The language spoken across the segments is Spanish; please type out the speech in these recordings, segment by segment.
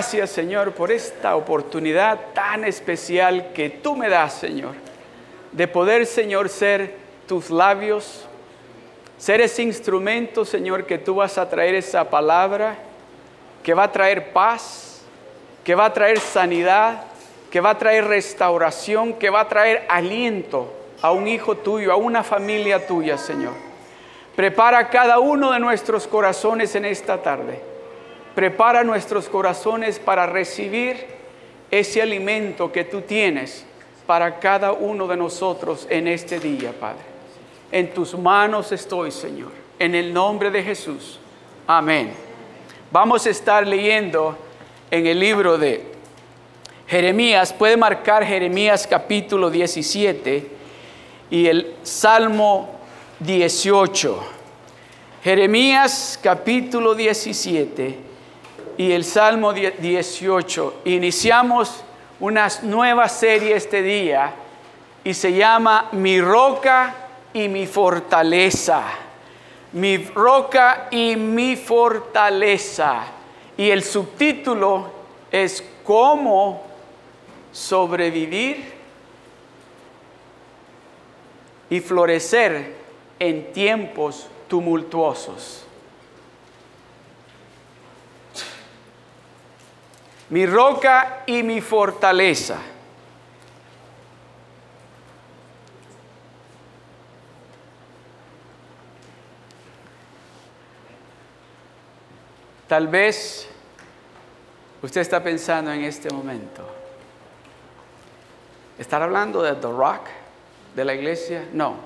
Gracias, Señor, por esta oportunidad tan especial que tú me das, Señor, de poder, Señor, ser tus labios, ser ese instrumento, Señor, que tú vas a traer esa palabra, que va a traer paz, que va a traer sanidad, que va a traer restauración, que va a traer aliento a un hijo tuyo, a una familia tuya, Señor. Prepara cada uno de nuestros corazones en esta tarde. Prepara nuestros corazones para recibir ese alimento que tú tienes para cada uno de nosotros en este día, Padre. En tus manos estoy, Señor. En el nombre de Jesús. Amén. Vamos a estar leyendo en el libro de Jeremías. Puede marcar Jeremías capítulo 17 y el Salmo 18. Jeremías capítulo 17 y el Salmo 18. Iniciamos una nueva serie este día y se llama Mi roca y mi fortaleza. Mi roca y mi fortaleza. Y el subtítulo es cómo sobrevivir y florecer en tiempos tumultuosos. Mi roca y mi fortaleza. Tal vez usted está pensando en este momento. ¿Estar hablando de The Rock? de la iglesia? No.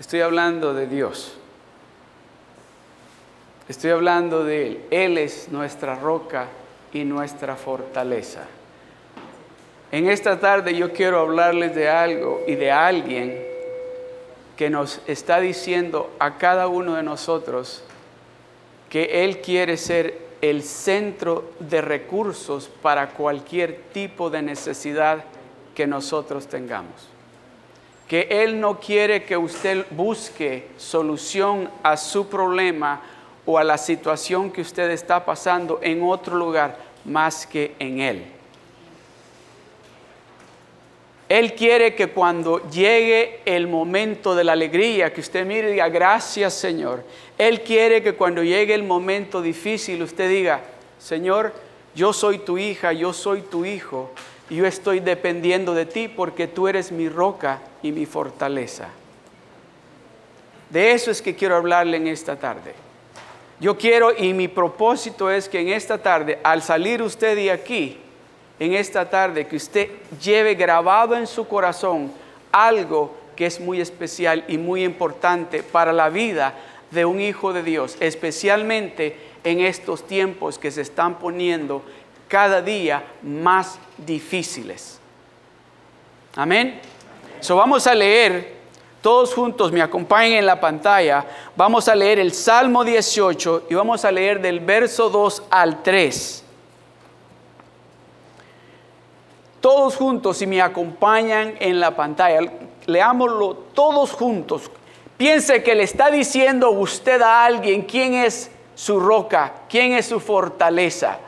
Estoy hablando de Dios. Estoy hablando de Él. Él es nuestra roca y nuestra fortaleza. En esta tarde yo quiero hablarles de algo y de alguien que nos está diciendo a cada uno de nosotros que Él quiere ser el centro de recursos para cualquier tipo de necesidad que nosotros tengamos. Que Él no quiere que usted busque solución a su problema o a la situación que usted está pasando en otro lugar más que en Él. Él quiere que cuando llegue el momento de la alegría, que usted mire y diga, gracias Señor. Él quiere que cuando llegue el momento difícil, usted diga, Señor, yo soy tu hija, yo soy tu hijo, yo estoy dependiendo de ti porque tú eres mi roca y mi fortaleza. De eso es que quiero hablarle en esta tarde. Yo quiero y mi propósito es que en esta tarde, al salir usted de aquí, en esta tarde, que usted lleve grabado en su corazón algo que es muy especial y muy importante para la vida de un hijo de Dios, especialmente en estos tiempos que se están poniendo cada día más difíciles. Amén. So vamos a leer todos juntos, me acompañen en la pantalla. Vamos a leer el Salmo 18 y vamos a leer del verso 2 al 3. Todos juntos, si me acompañan en la pantalla, leámoslo todos juntos. Piense que le está diciendo usted a alguien quién es su roca, quién es su fortaleza.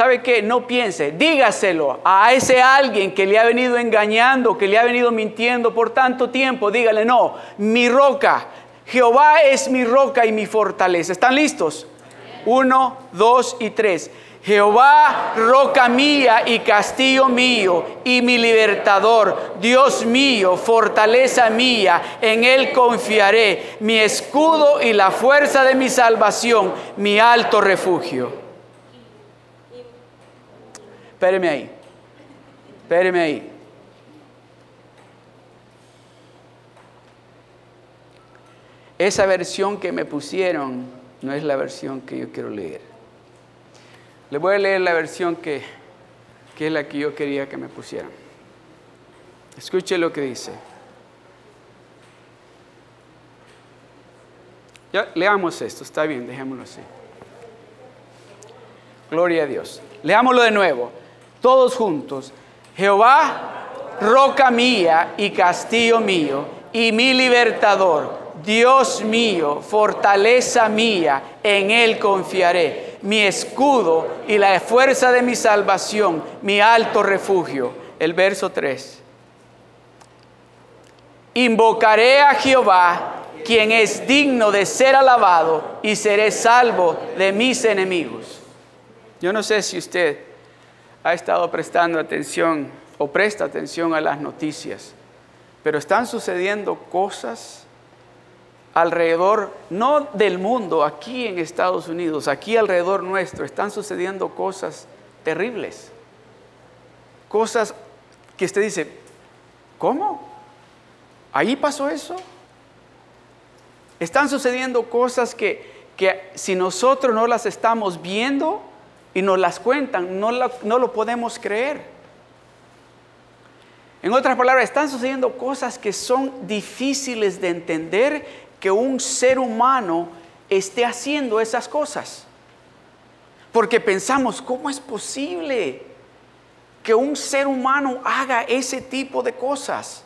¿Sabe qué? No piense, dígaselo a ese alguien que le ha venido engañando, que le ha venido mintiendo por tanto tiempo. Dígale, no, mi roca, Jehová es mi roca y mi fortaleza. ¿Están listos? Uno, dos y tres. Jehová, roca mía y castillo mío y mi libertador, Dios mío, fortaleza mía, en Él confiaré, mi escudo y la fuerza de mi salvación, mi alto refugio. Espéreme ahí. Espéreme ahí. Esa versión que me pusieron no es la versión que yo quiero leer. Le voy a leer la versión que, que es la que yo quería que me pusieran. Escuche lo que dice. Ya, leamos esto, está bien, dejémoslo así. Gloria a Dios. Leámoslo de nuevo todos juntos. Jehová, roca mía y castillo mío, y mi libertador, Dios mío, fortaleza mía, en Él confiaré, mi escudo y la fuerza de mi salvación, mi alto refugio. El verso 3. Invocaré a Jehová, quien es digno de ser alabado, y seré salvo de mis enemigos. Yo no sé si usted ha estado prestando atención o presta atención a las noticias, pero están sucediendo cosas alrededor, no del mundo, aquí en Estados Unidos, aquí alrededor nuestro, están sucediendo cosas terribles. Cosas que usted dice, ¿cómo? ¿Ahí pasó eso? Están sucediendo cosas que, que si nosotros no las estamos viendo y nos las cuentan, no, no lo podemos creer. En otras palabras, están sucediendo cosas que son difíciles de entender que un ser humano esté haciendo esas cosas. Porque pensamos, ¿cómo es posible que un ser humano haga ese tipo de cosas?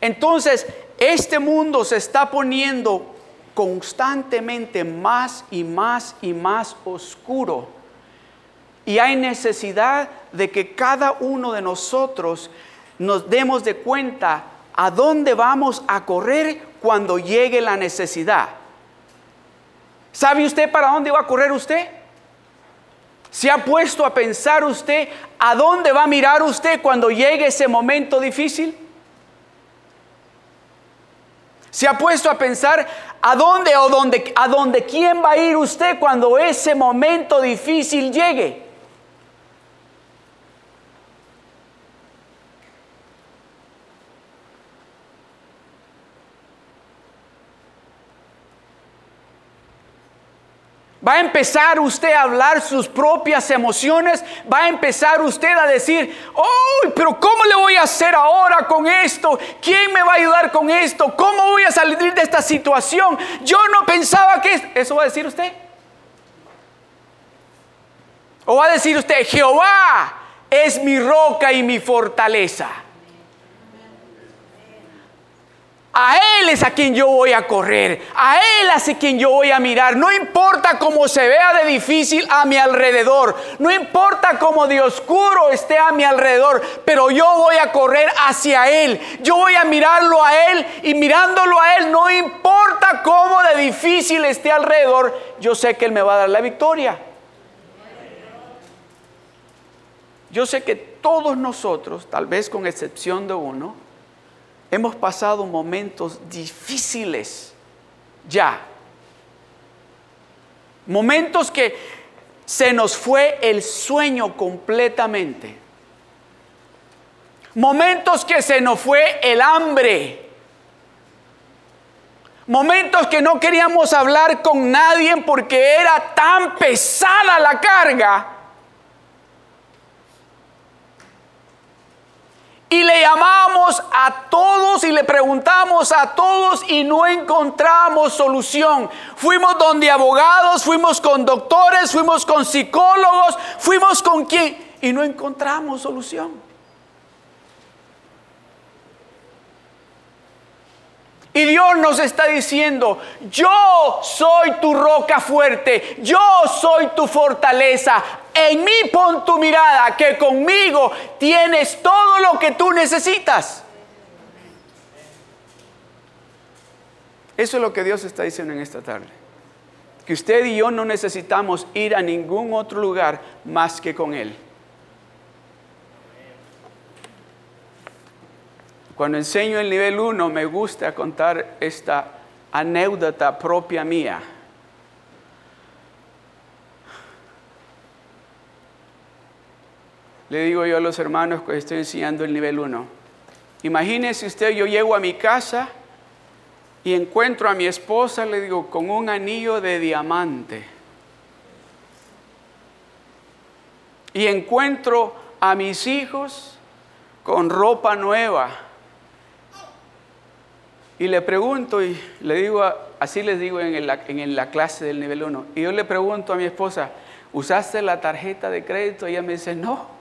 Entonces, este mundo se está poniendo constantemente más y más y más oscuro. Y hay necesidad de que cada uno de nosotros nos demos de cuenta a dónde vamos a correr cuando llegue la necesidad. ¿Sabe usted para dónde va a correr usted? ¿Se ha puesto a pensar usted a dónde va a mirar usted cuando llegue ese momento difícil? ¿Se ha puesto a pensar a dónde o dónde, a dónde quién va a ir usted cuando ese momento difícil llegue? Va a empezar usted a hablar sus propias emociones. Va a empezar usted a decir, oh, pero ¿cómo le voy a hacer ahora con esto? ¿Quién me va a ayudar con esto? ¿Cómo voy a salir de esta situación? Yo no pensaba que... ¿Eso va a decir usted? ¿O va a decir usted, Jehová es mi roca y mi fortaleza? A Él es a quien yo voy a correr. A Él a quien yo voy a mirar. No importa cómo se vea de difícil a mi alrededor. No importa cómo de oscuro esté a mi alrededor. Pero yo voy a correr hacia Él. Yo voy a mirarlo a Él. Y mirándolo a Él, no importa cómo de difícil esté alrededor. Yo sé que Él me va a dar la victoria. Yo sé que todos nosotros, tal vez con excepción de uno, Hemos pasado momentos difíciles ya. Momentos que se nos fue el sueño completamente. Momentos que se nos fue el hambre. Momentos que no queríamos hablar con nadie porque era tan pesada la carga Y le llamamos a todos y le preguntamos a todos y no encontramos solución. Fuimos donde abogados, fuimos con doctores, fuimos con psicólogos, fuimos con quien y no encontramos solución. Y Dios nos está diciendo, yo soy tu roca fuerte, yo soy tu fortaleza, en mí pon tu mirada, que conmigo tienes todo lo que tú necesitas. Eso es lo que Dios está diciendo en esta tarde. Que usted y yo no necesitamos ir a ningún otro lugar más que con Él. Cuando enseño el nivel 1 me gusta contar esta anécdota propia mía. Le digo yo a los hermanos que estoy enseñando el nivel 1. Imagínese usted, yo llego a mi casa y encuentro a mi esposa, le digo, con un anillo de diamante. Y encuentro a mis hijos con ropa nueva. Y le pregunto, y le digo, así les digo en la, en la clase del nivel 1, y yo le pregunto a mi esposa, ¿usaste la tarjeta de crédito? Y ella me dice, no.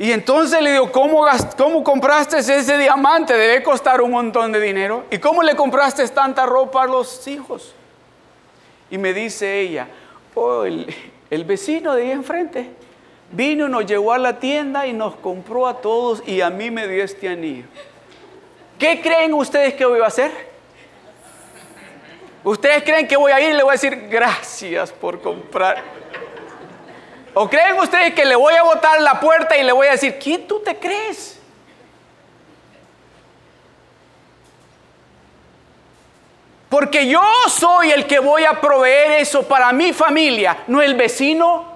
Y entonces le digo, ¿cómo, ¿cómo compraste ese diamante? Debe costar un montón de dinero. ¿Y cómo le compraste tanta ropa a los hijos? Y me dice ella, oh, el, vecino de ahí enfrente vino, nos llevó a la tienda y nos compró a todos y a mí me dio este anillo. ¿Qué creen ustedes que voy a hacer? ¿Ustedes creen que voy a ir y le voy a decir gracias por comprar? ¿O creen ustedes que le voy a botar la puerta y le voy a decir, ¿quién tú te crees? Porque yo soy el que voy a proveer eso para mi familia, no el vecino.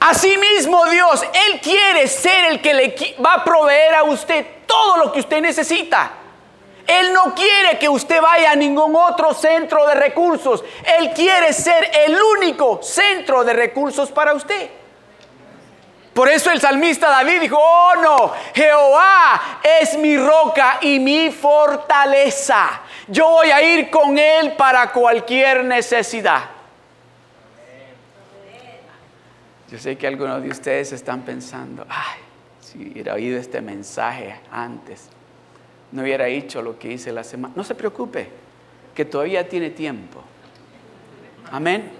Asimismo Dios, Él quiere ser el que le va a proveer a usted todo lo que usted necesita. Él no quiere que usted vaya a ningún otro centro de recursos. Él quiere ser el único centro de recursos para usted. Por eso el salmista David dijo, oh no, Jehová es mi roca y mi fortaleza. Yo voy a ir con él para cualquier necesidad. Yo sé que algunos de ustedes están pensando, ay, si hubiera oído este mensaje antes no hubiera hecho lo que hice la semana. No se preocupe, que todavía tiene tiempo. Amén.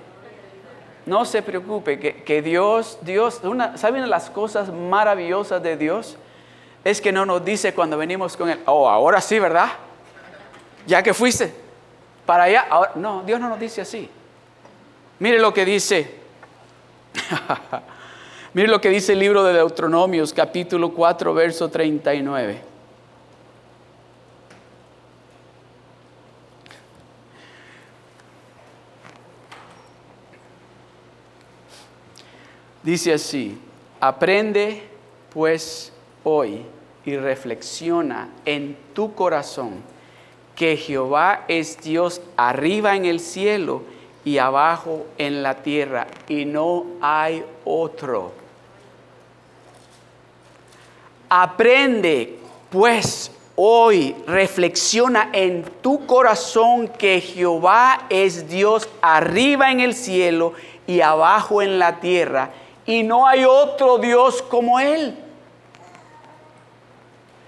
No se preocupe, que, Dios, Dios, una, ¿saben las cosas maravillosas de Dios? Es que no nos dice cuando venimos con Él, oh, ahora sí, ¿verdad? Ya que fuiste para allá, no, Dios no nos dice así. Mire lo que dice, mire lo que dice el libro de Deuteronomios, capítulo 4, verso 39. Dice así, aprende pues hoy y reflexiona en tu corazón que Jehová es Dios arriba en el cielo y abajo en la tierra y no hay otro. Aprende pues hoy, reflexiona en tu corazón que Jehová es Dios arriba en el cielo y abajo en la tierra y no hay otro Dios como Él.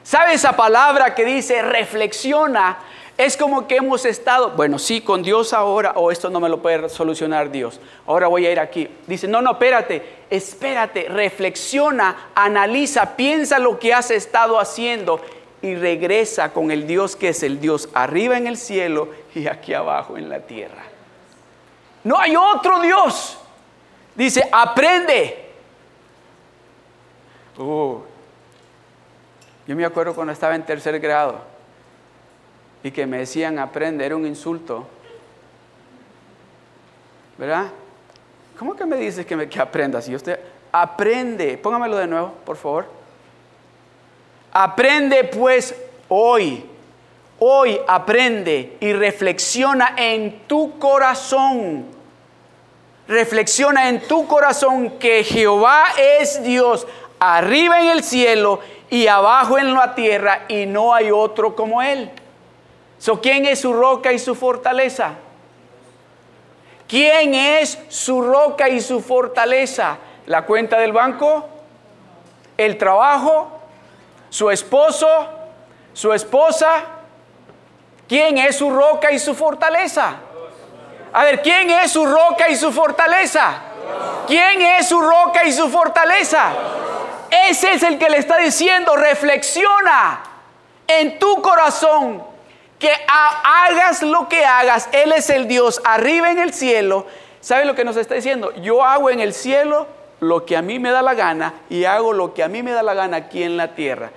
¿Sabe esa palabra que dice reflexiona? Es como que hemos estado, bueno, sí, con Dios ahora, o esto no me lo puede solucionar Dios. Ahora voy a ir aquí. Dice, no, no, espérate, espérate, reflexiona, analiza, piensa lo que has estado haciendo y regresa con el Dios que es el Dios arriba en el cielo y aquí abajo en la tierra. No hay otro Dios. Dice, aprende. Uh, yo me acuerdo cuando estaba en tercer grado y que me decían aprende, era un insulto. ¿Verdad? ¿Cómo que me dices que, me, que aprenda? Si usted aprende, póngamelo de nuevo, por favor. Aprende pues hoy, hoy aprende y reflexiona en tu corazón reflexiona en tu corazón que Jehová es Dios arriba en el cielo y abajo en la tierra y no hay otro como Él. So, ¿Quién es su roca y su fortaleza? ¿Quién es su roca y su fortaleza? ¿La cuenta del banco? ¿El trabajo? ¿Su esposo? ¿Su esposa? ¿Quién es su roca y su fortaleza? A ver, ¿quién es su roca y su fortaleza? ¿Quién es su roca y su fortaleza? Ese es el que le está diciendo, reflexiona en tu corazón que hagas lo que hagas, Él es el Dios arriba en el cielo. ¿Sabe lo que nos está diciendo? Yo hago en el cielo lo que a mí me da la gana y hago lo que a mí me da la gana aquí en la tierra.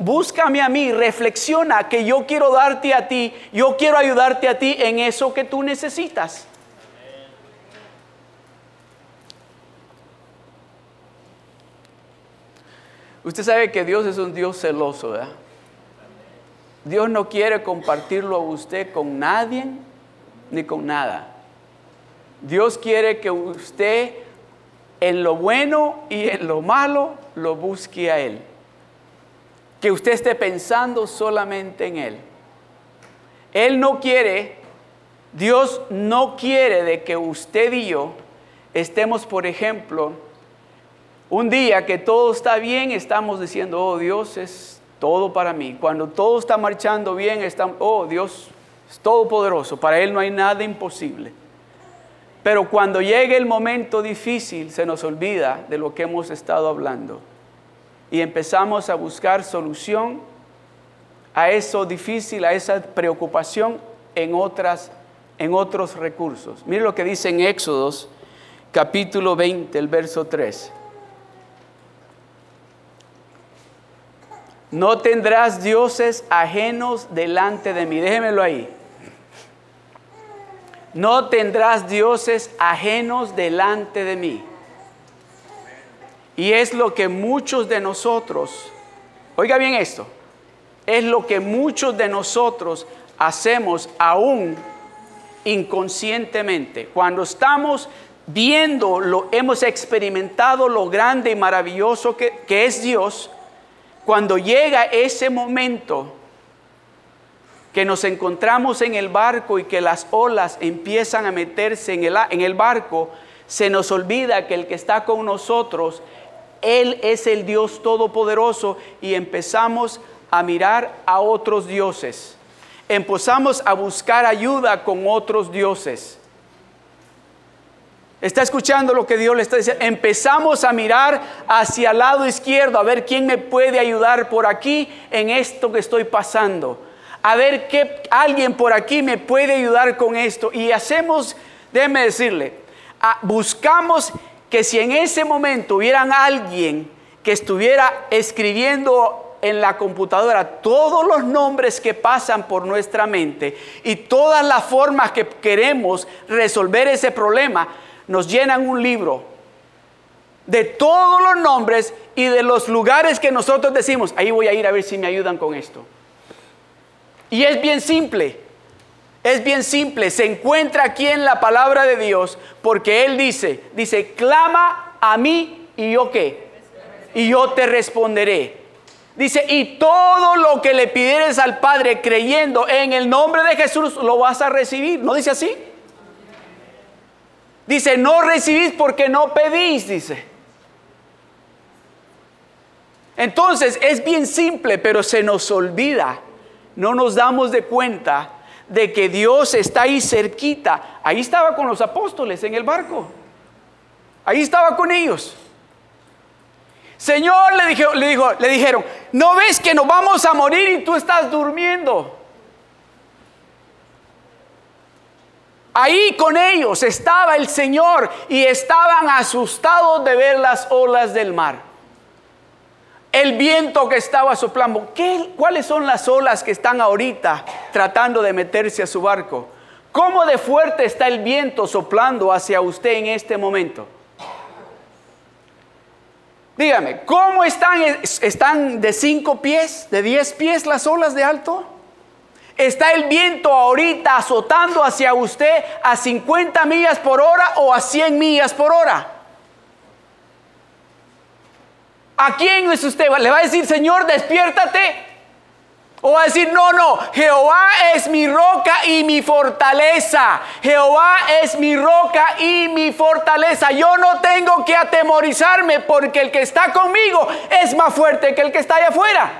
Búscame a mí, reflexiona que yo quiero darte a ti, yo quiero ayudarte a ti en eso que tú necesitas. Usted sabe que Dios es un Dios celoso, ¿verdad? Dios no quiere compartirlo a usted con nadie ni con nada. Dios quiere que usted en lo bueno y en lo malo lo busque a Él que usted esté pensando solamente en Él. Él no quiere, Dios no quiere de que usted y yo estemos, por ejemplo, Un día que todo está bien, estamos diciendo, oh Dios es todo para mí. Cuando todo está marchando bien, estamos, oh Dios es todopoderoso. Para Él no hay nada imposible. Pero cuando llegue el momento difícil, se nos olvida de lo que hemos estado hablando. Y empezamos a buscar solución a eso difícil, a esa preocupación en, otras, en otros recursos. Mire lo que dice en Éxodos capítulo 20, el verso 3. No tendrás dioses ajenos delante de mí. Déjemelo ahí. No tendrás dioses ajenos delante de mí. Y es lo que muchos de nosotros, oiga bien esto, es lo que muchos de nosotros hacemos aún inconscientemente. Cuando estamos viendo, lo, hemos experimentado lo grande y maravilloso que, que es Dios, cuando llega ese momento que nos encontramos en el barco y que las olas empiezan a meterse en el, en el barco, se nos olvida que el que está con nosotros, Él es el Dios Todopoderoso y empezamos a mirar a otros dioses. Empezamos a buscar ayuda con otros dioses. ¿Está escuchando lo que Dios le está diciendo? Empezamos a mirar hacia el lado izquierdo, a ver quién me puede ayudar por aquí en esto que estoy pasando. A ver qué alguien por aquí me puede ayudar con esto. Y hacemos, déjeme decirle, buscamos que si en ese momento hubieran alguien que estuviera escribiendo en la computadora todos los nombres que pasan por nuestra mente y todas las formas que queremos resolver ese problema, nos llenan un libro de todos los nombres y de los lugares que nosotros decimos, ahí voy a ir a ver si me ayudan con esto. Y es bien simple, es bien simple, se encuentra aquí en la palabra de Dios porque Él dice, dice, clama a mí y yo qué, y yo te responderé. Dice, y todo lo que le pidieres al Padre creyendo en el nombre de Jesús, lo vas a recibir. ¿No dice así? Dice, no recibís porque no pedís, dice. Entonces es bien simple, pero se nos olvida. No nos damos de cuenta de que Dios está ahí cerquita. Ahí estaba con los apóstoles en el barco. Ahí estaba con ellos. Señor, le, le, dijo, le dijeron, ¿no ves que nos vamos a morir y tú estás durmiendo? Ahí con ellos estaba el Señor y estaban asustados de ver las olas del mar. El viento que estaba soplando. ¿Qué, ¿Cuáles son las olas que están ahorita tratando de meterse a su barco? ¿Cómo de fuerte está el viento soplando hacia usted en este momento? Dígame, ¿cómo están? ¿Están de cinco pies, de diez pies las olas de alto? ¿Está el viento ahorita azotando hacia usted a 50 millas por hora o a 100 millas por hora? ¿A quién es usted? ¿Le va a decir, Señor, despiértate? O va a decir, no, no, Jehová es mi roca y mi fortaleza. Jehová es mi roca y mi fortaleza. Yo no tengo que atemorizarme porque el que está conmigo es más fuerte que el que está allá afuera.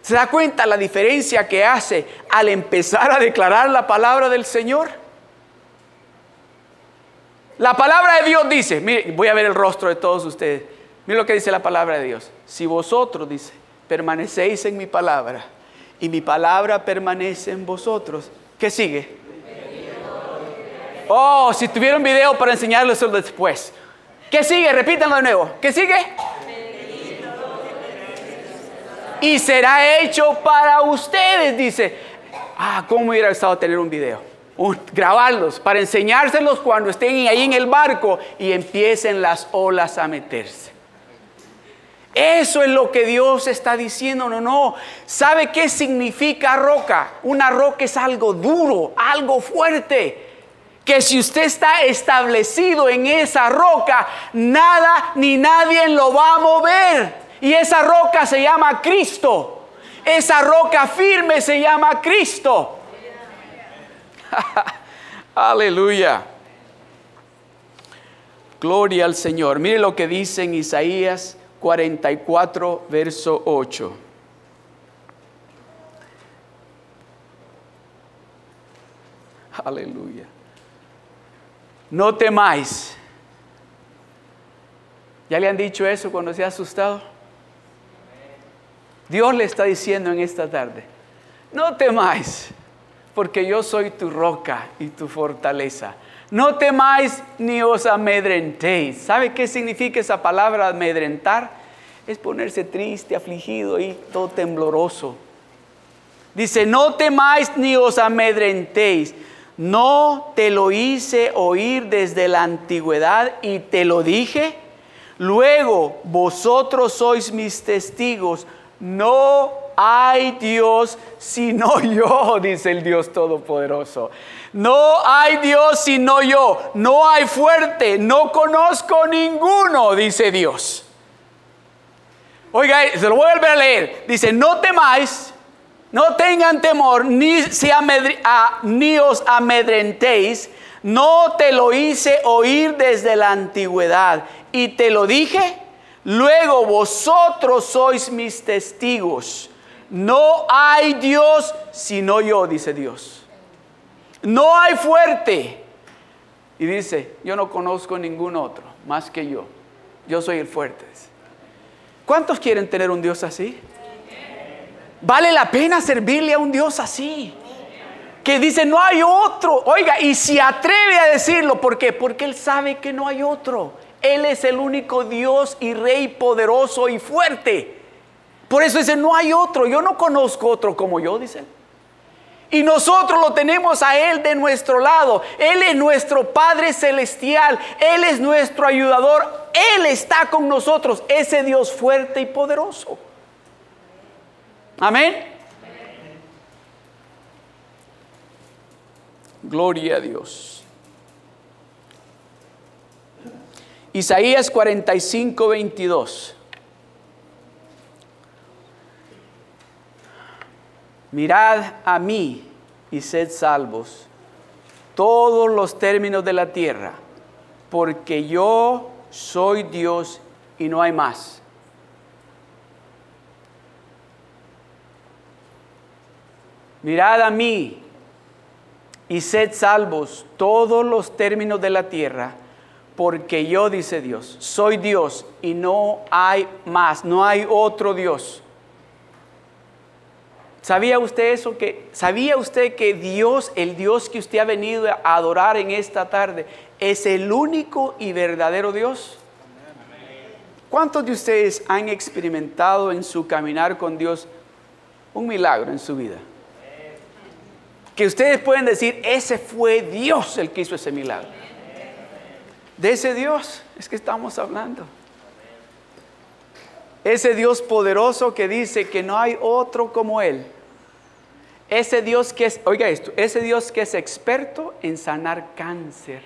¿Se da cuenta la diferencia que hace al empezar a declarar la palabra del Señor? La palabra de Dios dice, mire, voy a ver el rostro de todos ustedes. Mire lo que dice la palabra de Dios. Si vosotros, dice, permanecéis en mi palabra y mi palabra permanece en vosotros, ¿qué sigue? Oh, si tuvieron video para enseñarles después. ¿Qué sigue? Repítanlo de nuevo. ¿Qué sigue? y será hecho para ustedes, dice. Ah, ¿cómo hubiera estado tener un video? grabarlos para enseñárselos cuando estén ahí en el barco y empiecen las olas a meterse. Eso es lo que Dios está diciendo, no, no. ¿Sabe qué significa roca? Una roca es algo duro, algo fuerte. Que si usted está establecido en esa roca, nada ni nadie lo va a mover. Y esa roca se llama Cristo. Esa roca firme se llama Cristo. Aleluya. Gloria al Señor. Mire lo que dice en Isaías 44, verso 8. Aleluya. No temáis. ¿Ya le han dicho eso cuando se ha asustado? Dios le está diciendo en esta tarde, no temáis, porque yo soy tu roca y tu fortaleza. No temáis ni os amedrentéis. ¿Sabe qué significa esa palabra amedrentar? Es ponerse triste, afligido y todo tembloroso. Dice, no temáis ni os amedrentéis. No te lo hice oír desde la antigüedad y te lo dije. Luego vosotros sois mis testigos. No hay Dios sino yo, dice el Dios Todopoderoso. No hay Dios sino yo. No hay fuerte. No conozco ninguno, dice Dios. Oiga, se lo voy a leer. Dice, no temáis no tengan temor, ni, ni os amedrentéis. No te lo hice oír desde la antigüedad. Y te lo dije, luego vosotros sois mis testigos. No hay Dios sino yo, dice Dios. No hay fuerte. Y dice, yo no conozco ningún otro más que yo. Yo soy el fuerte. ¿Cuántos quieren tener un Dios así? Vale la pena servirle a un Dios así. Que dice, no hay otro. Oiga, y si atreve a decirlo, ¿por qué? Porque Él sabe que no hay otro. Él es el único Dios y Rey poderoso y fuerte. Por eso dice, no hay otro. Yo no conozco otro como yo, dice. Y nosotros lo tenemos a Él de nuestro lado. Él es nuestro Padre Celestial. Él es nuestro ayudador. Él está con nosotros. Ese Dios fuerte y poderoso. Amén. Gloria a Dios. Isaías 45, 22. Mirad a mí y sed salvos todos los términos de la tierra, porque yo soy Dios y no hay más. mirad a mí y sed salvos todos los términos de la tierra, porque yo, dice Dios, soy Dios y no hay más, no hay otro Dios. ¿Sabía usted eso? Que, ¿Sabía usted que Dios, el Dios que usted ha venido a adorar en esta tarde, es el único y verdadero Dios? ¿Cuántos de ustedes han experimentado en su caminar con Dios un milagro en su vida? que ustedes pueden decir, ese fue Dios el que hizo ese milagro. De ese Dios es que estamos hablando. Ese Dios poderoso que dice que no hay otro como Él. Ese Dios que es, oiga esto, ese Dios que es experto en sanar cáncer.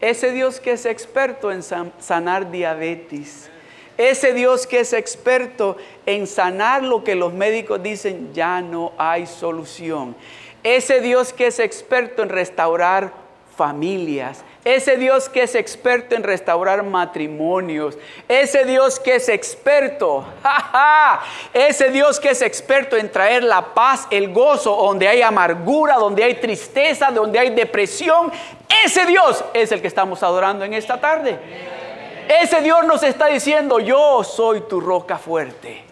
Ese Dios que es experto en sanar diabetes. Ese Dios que es experto en sanar lo que los médicos dicen ya no hay solución. Ese Dios que es experto en restaurar familias. Ese Dios que es experto en restaurar matrimonios. Ese Dios que es experto. ese Dios que es experto en traer la paz, el gozo, donde hay amargura, donde hay tristeza, donde hay depresión. Ese Dios es el que estamos adorando en esta tarde. Ese Dios nos está diciendo, yo soy tu roca fuerte.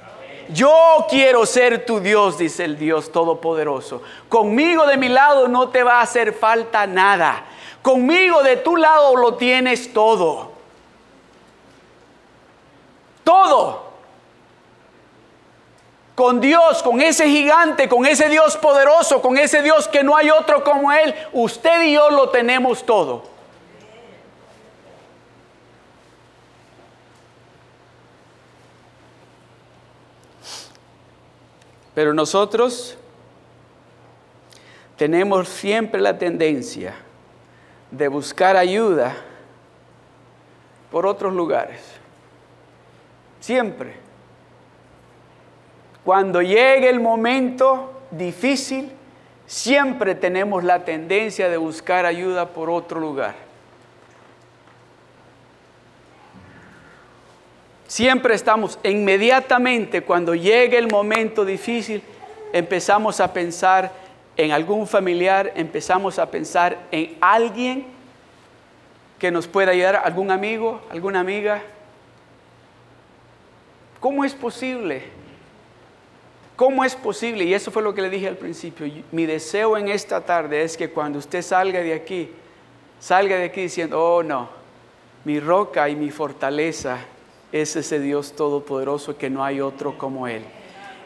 Yo quiero ser tu Dios, dice el Dios Todopoderoso. Conmigo de mi lado no te va a hacer falta nada. Conmigo de tu lado lo tienes todo. Todo. Con Dios, con ese gigante, con ese Dios poderoso, con ese Dios que no hay otro como Él, usted y yo lo tenemos todo. Pero nosotros tenemos siempre la tendencia de buscar ayuda por otros lugares. Siempre. Cuando llegue el momento difícil, siempre tenemos la tendencia de buscar ayuda por otro lugar. Siempre estamos inmediatamente cuando llega el momento difícil, empezamos a pensar en algún familiar, empezamos a pensar en alguien que nos pueda ayudar, algún amigo, alguna amiga. ¿Cómo es posible? ¿Cómo es posible? Y eso fue lo que le dije al principio. Mi deseo en esta tarde es que cuando usted salga de aquí, salga de aquí diciendo, oh no, mi roca y mi fortaleza es ese Dios todopoderoso que no hay otro como Él.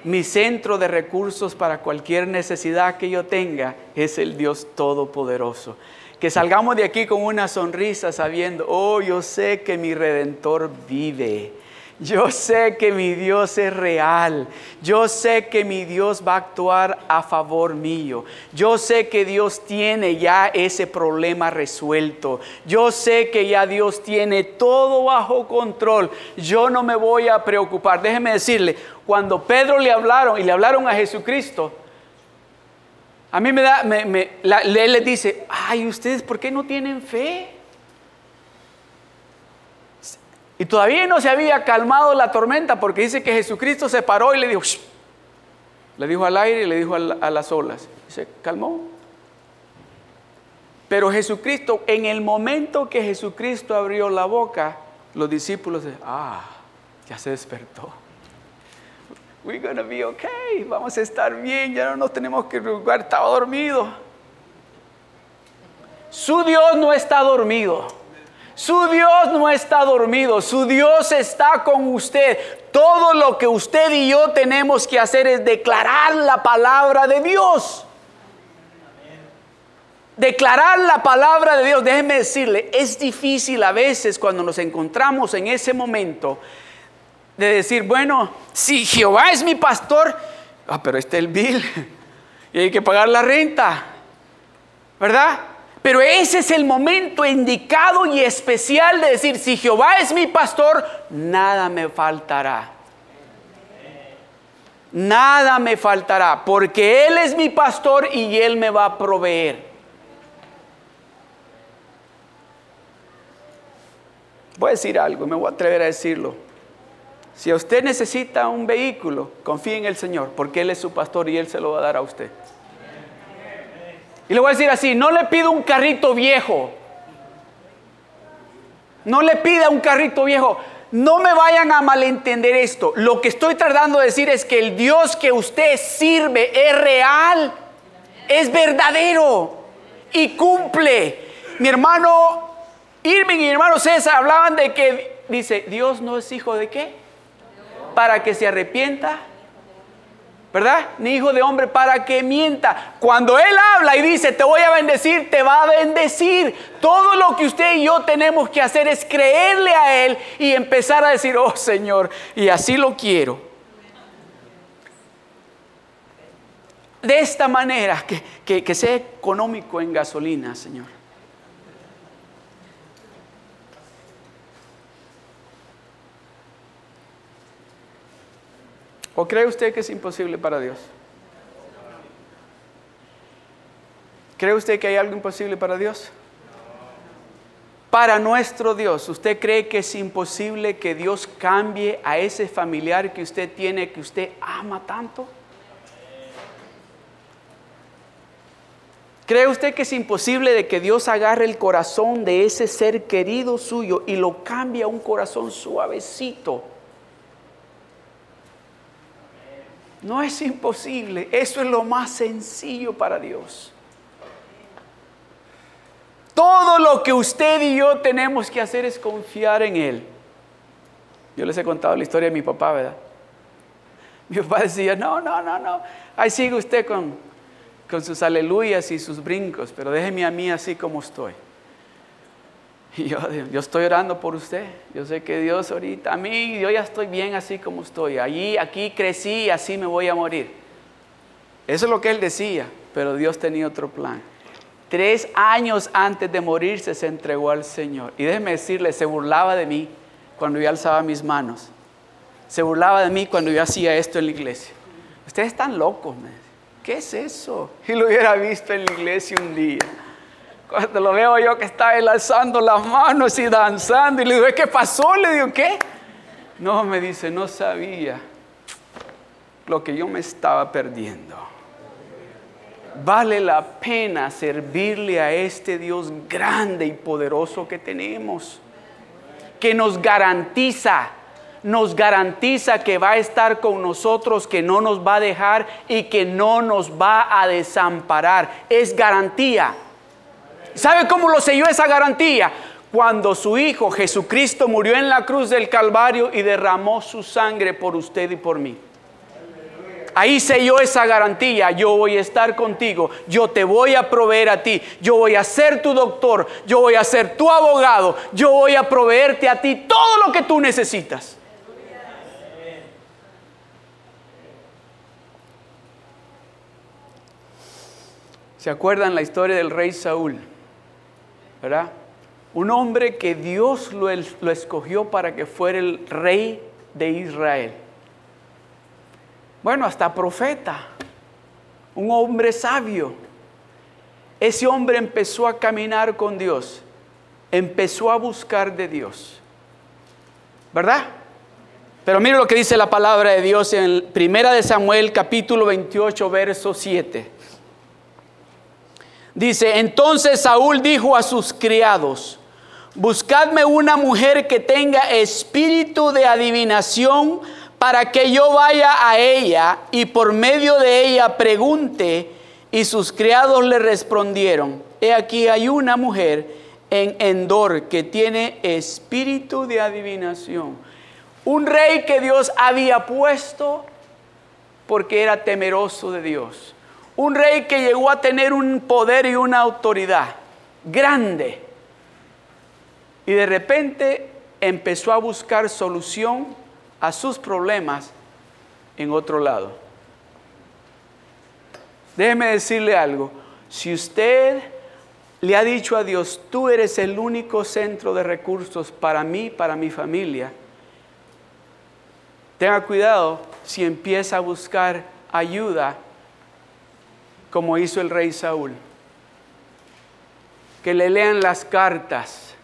Mi centro de recursos para cualquier necesidad que yo tenga es el Dios todopoderoso. Que salgamos de aquí con una sonrisa sabiendo, oh, yo sé que mi redentor vive yo sé que mi Dios es real. Yo sé que mi Dios va a actuar a favor mío. Yo sé que Dios tiene ya ese problema resuelto. Yo sé que ya Dios tiene todo bajo control. Yo no me voy a preocupar. Déjeme decirle, cuando Pedro le hablaron y le hablaron a Jesucristo, a mí me da, me, él les dice, ay, ustedes, ¿por qué no tienen fe? Y todavía no se había calmado la tormenta porque dice que Jesucristo se paró y le dijo, le dijo al aire y le dijo a las olas. Y se calmó. Pero Jesucristo, en el momento que Jesucristo abrió la boca, los discípulos, ah, ya se despertó. We're gonna be okay, vamos a estar bien, ya no nos tenemos que preocupar, estaba dormido. Su Dios no está dormido. Su Dios no está dormido, su Dios está con usted. Todo lo que usted y yo tenemos que hacer es declarar la palabra de Dios. Declarar la palabra de Dios, déjeme decirle, es difícil a veces cuando nos encontramos en ese momento de decir, bueno, si Jehová es mi pastor, ah, pero este es el bill y hay que pagar la renta, ¿verdad? Pero ese es el momento indicado y especial de decir, si Jehová es mi pastor, nada me faltará. Nada me faltará, porque Él es mi pastor y Él me va a proveer. Voy a decir algo, me voy a atrever a decirlo. Si usted necesita un vehículo, confíe en el Señor, porque Él es su pastor y Él se lo va a dar a usted. Y le voy a decir así, no le pido un carrito viejo. No le pida un carrito viejo. No me vayan a malentender esto. Lo que estoy tratando de decir es que el Dios que usted sirve es real, es verdadero y cumple. Mi hermano Irving y mi hermano César hablaban de que, dice, Dios no es hijo de qué? Para que se arrepienta ¿verdad? Ni hijo de hombre para que mienta. Cuando Él habla y dice, te voy a bendecir, te va a bendecir. Todo lo que usted y yo tenemos que hacer es creerle a Él y empezar a decir, oh Señor, y así lo quiero. De esta manera, que, que sea económico en gasolina, Señor. ¿O cree usted que es imposible para Dios? ¿Cree usted que hay algo imposible para Dios? Para nuestro Dios, ¿usted cree que es imposible que Dios cambie a ese familiar que usted tiene, que usted ama tanto? ¿Cree usted que es imposible de que Dios agarre el corazón de ese ser querido suyo y lo cambie a un corazón suavecito? No es imposible, eso es lo más sencillo para Dios. Todo lo que usted y yo tenemos que hacer es confiar en Él. Yo les he contado la historia de mi papá, ¿verdad? Mi papá decía, no, no, no, no, ahí sigue usted con, con sus aleluyas y sus brincos, pero déjeme a mí así como estoy. Y yo, estoy orando por usted. Yo sé que Dios ahorita, a mí, yo ya estoy bien así como estoy. Allí, aquí crecí así me voy a morir. Eso es lo que él decía, pero Dios tenía otro plan. Tres años antes de morirse se entregó al Señor. Y déjeme decirle, se burlaba de mí cuando yo alzaba mis manos. Se burlaba de mí cuando yo hacía esto en la iglesia. Ustedes están locos, ¿qué es eso? Y lo hubiera visto en la iglesia un día. Cuando lo veo yo que está él alzando las manos y danzando, y le digo, ¿qué pasó? Le digo, ¿qué? No, me dice, no sabía lo que yo me estaba perdiendo. Vale la pena servirle a este Dios grande y poderoso que tenemos, que nos garantiza, nos garantiza que va a estar con nosotros, que no nos va a dejar y que no nos va a desamparar. Es garantía. ¿Sabe cómo lo selló esa garantía? Cuando su Hijo Jesucristo murió en la cruz del Calvario y derramó su sangre por usted y por mí. Ahí selló esa garantía, yo voy a estar contigo, yo te voy a proveer a ti, yo voy a ser tu doctor, yo voy a ser tu abogado, yo voy a proveerte a ti todo lo que tú necesitas. ¿Se acuerdan la historia del rey Saúl? ¿Verdad? Un hombre que Dios lo, lo escogió para que fuera el rey de Israel. Bueno, hasta profeta, un hombre sabio. Ese hombre empezó a caminar con Dios, empezó a buscar de Dios. ¿Verdad? Pero mire lo que dice la palabra de Dios en Primera de Samuel capítulo 28 verso 7. Dice, entonces Saúl dijo a sus criados, buscadme una mujer que tenga espíritu de adivinación para que yo vaya a ella y por medio de ella pregunte. Y sus criados le respondieron, he aquí hay una mujer en Endor que tiene espíritu de adivinación. Un rey que Dios había puesto porque era temeroso de Dios. Un rey que llegó a tener un poder y una autoridad grande. Y de repente empezó a buscar solución a sus problemas en otro lado. Déjeme decirle algo. Si usted le ha dicho a Dios, tú eres el único centro de recursos para mí, para mi familia, tenga cuidado si empieza a buscar ayuda como hizo el rey Saúl. Que le lean las cartas,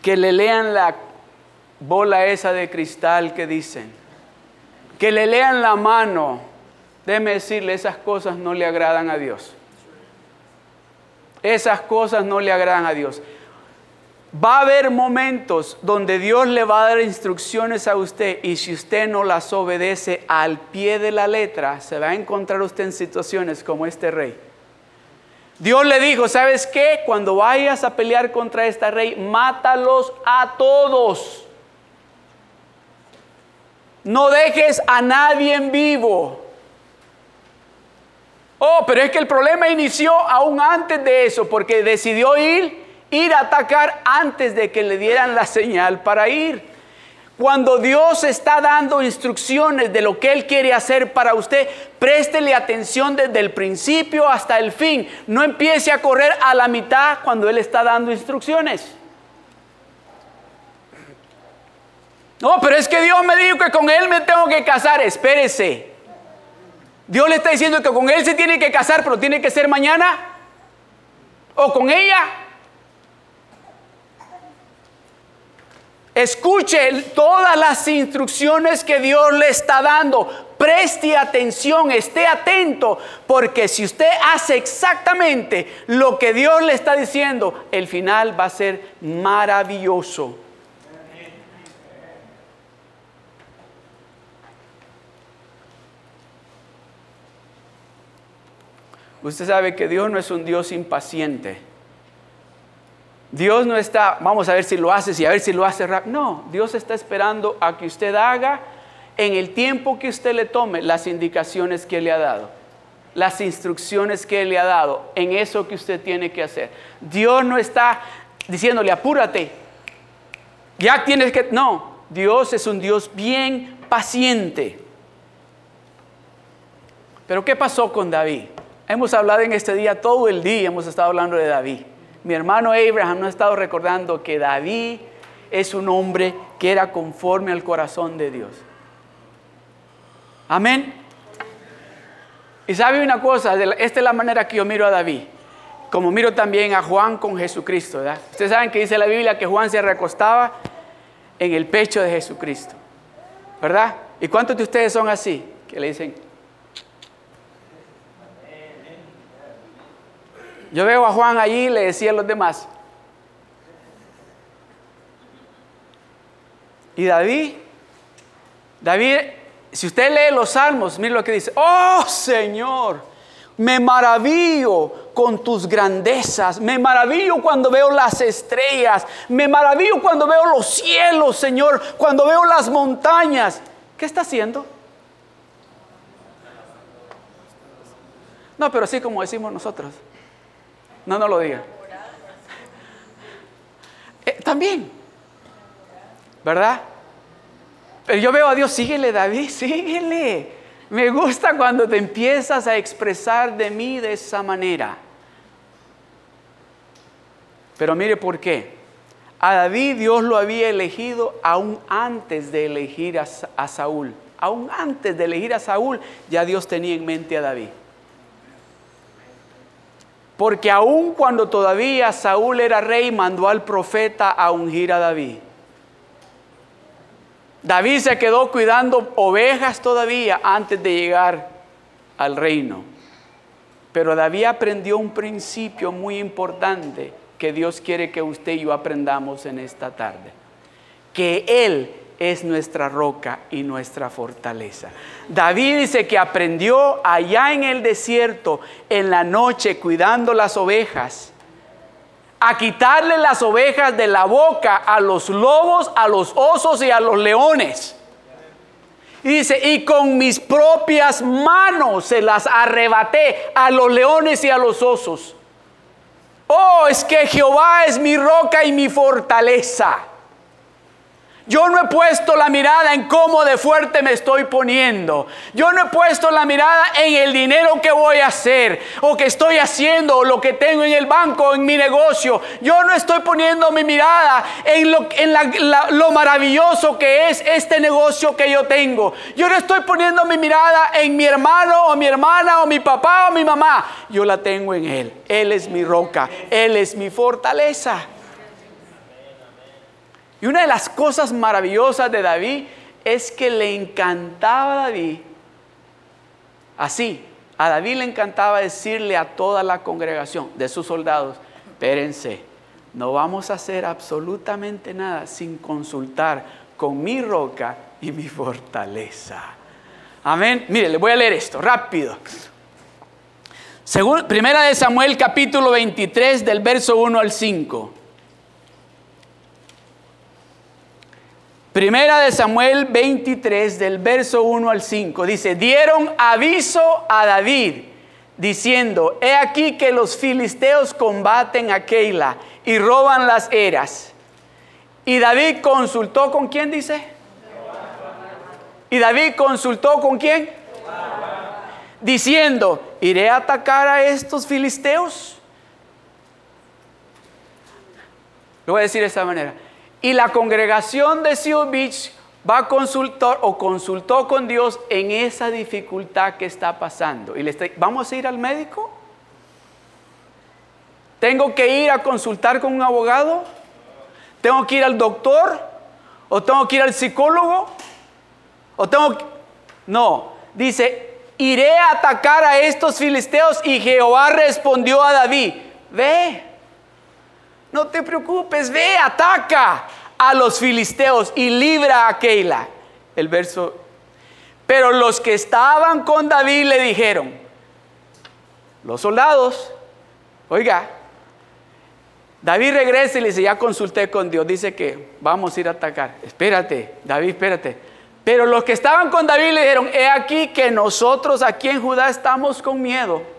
que le lean la bola esa de cristal que dicen. Que le lean la mano. Déjeme decirle, esas cosas no le agradan a Dios. Esas cosas no le agradan a Dios. Va a haber momentos donde Dios le va a dar instrucciones a usted y si usted no las obedece al pie de la letra, se va a encontrar usted en situaciones como este rey. Dios le dijo, ¿sabes qué? Cuando vayas a pelear contra este rey, mátalos a todos. No dejes a nadie en vivo. Oh, pero es que el problema inició aún antes de eso, porque decidió ir, ir a atacar antes de que le dieran la señal para ir. Cuando Dios está dando instrucciones de lo que Él quiere hacer para usted, préstele atención desde el principio hasta el fin. No empiece a correr a la mitad cuando Él está dando instrucciones. No, pero es que Dios me dijo que con él me tengo que casar. Espérese. Dios le está diciendo que con él se tiene que casar, pero tiene que ser mañana. O con ella. Escuche todas las instrucciones que Dios le está dando. Preste atención, esté atento, porque si usted hace exactamente lo que Dios le está diciendo, el final va a ser maravilloso. Usted sabe que Dios no es un Dios impaciente. Dios no está, vamos a ver si lo hace, y a ver si lo hace rápido. No, Dios está esperando a que usted haga en el tiempo que usted le tome las indicaciones que le ha dado, las instrucciones que le ha dado en eso que usted tiene que hacer. Dios no está diciéndole, apúrate, ya tienes que... No, Dios es un Dios bien paciente. Pero ¿qué pasó con David? Hemos hablado en este día, todo el día hemos estado hablando de David. Mi hermano Abraham nos ha estado recordando que David es un hombre que era conforme al corazón de Dios. Amén. Y sabe una cosa, esta es la manera que yo miro a David, como miro también a Juan con Jesucristo. ¿verdad? Ustedes saben que dice la Biblia que Juan se recostaba en el pecho de Jesucristo. ¿Verdad? ¿Y cuántos de ustedes son así? Que le dicen... Yo veo a Juan allí y le decía a los demás. Y David, David, si usted lee los salmos, mire lo que dice. Oh Señor, me maravillo con tus grandezas, me maravillo cuando veo las estrellas, me maravillo cuando veo los cielos, Señor, cuando veo las montañas. ¿Qué está haciendo? No, pero así como decimos nosotros. No, no lo diga. Eh, también, ¿verdad? Pero yo veo a Dios, síguele David, síguele. Me gusta cuando te empiezas a expresar de mí de esa manera. Pero mire por qué. A David Dios lo había elegido aún antes de elegir a, a, Saúl. Aún antes de elegir a Saúl, ya Dios tenía en mente a David. Porque aún cuando todavía Saúl era rey, mandó al profeta a ungir a David. David se quedó cuidando ovejas todavía antes de llegar al reino. Pero David aprendió un principio muy importante que Dios quiere que usted y yo aprendamos en esta tarde. Que Él es nuestra roca y nuestra fortaleza. David dice que aprendió allá en el desierto, en la noche, cuidando las ovejas a quitarle las ovejas de la boca a los lobos, a los osos y a los leones. Y dice, y con mis propias manos se las arrebaté a los leones y a los osos. Oh, es que Jehová es mi roca y mi fortaleza. Yo no he puesto la mirada en cómo de fuerte me estoy poniendo. Yo no he puesto la mirada en el dinero que voy a hacer o que estoy haciendo o lo que tengo en el banco en mi negocio. Yo no estoy poniendo mi mirada en, lo, lo maravilloso que es este negocio que yo tengo. Yo no estoy poniendo mi mirada en mi hermano o mi hermana o mi papá o mi mamá. Yo la tengo en Él. Él es mi roca. Él es mi fortaleza. Y una de las cosas maravillosas de David es que le encantaba a David, así, a David le encantaba decirle a toda la congregación de sus soldados, espérense, no vamos a hacer absolutamente nada sin consultar con mi roca y mi fortaleza. Amén. Mire, le voy a leer esto rápido. Primera de Samuel capítulo 23 del verso 1 al 5. Primera de Samuel 23 del verso 1 al 5 dice, dieron aviso a David diciendo, he aquí que los filisteos combaten a Keila y roban las eras. Y David consultó con quién dice? Y David consultó con quién? Diciendo, ¿iré a atacar a estos filisteos? Lo voy a decir de esta manera. Y la congregación de Seal Beach va a consultar o consultó con Dios en esa dificultad que está pasando. Y le está, ¿Vamos a ir al médico? ¿Tengo que ir a consultar con un abogado? ¿Tengo que ir al doctor? ¿O tengo que ir al psicólogo? ¿O tengo que... No, dice, iré a atacar a estos filisteos y Jehová respondió a David, ve, no te preocupes, ve, ataca a los filisteos y libra a Keila. El verso. Pero los que estaban con David le dijeron, los soldados, oiga, David regresa y le dice, ya consulté con Dios, dice que vamos a ir a atacar. Espérate, David, espérate. Pero los que estaban con David le dijeron, he aquí que nosotros aquí en Judá estamos con miedo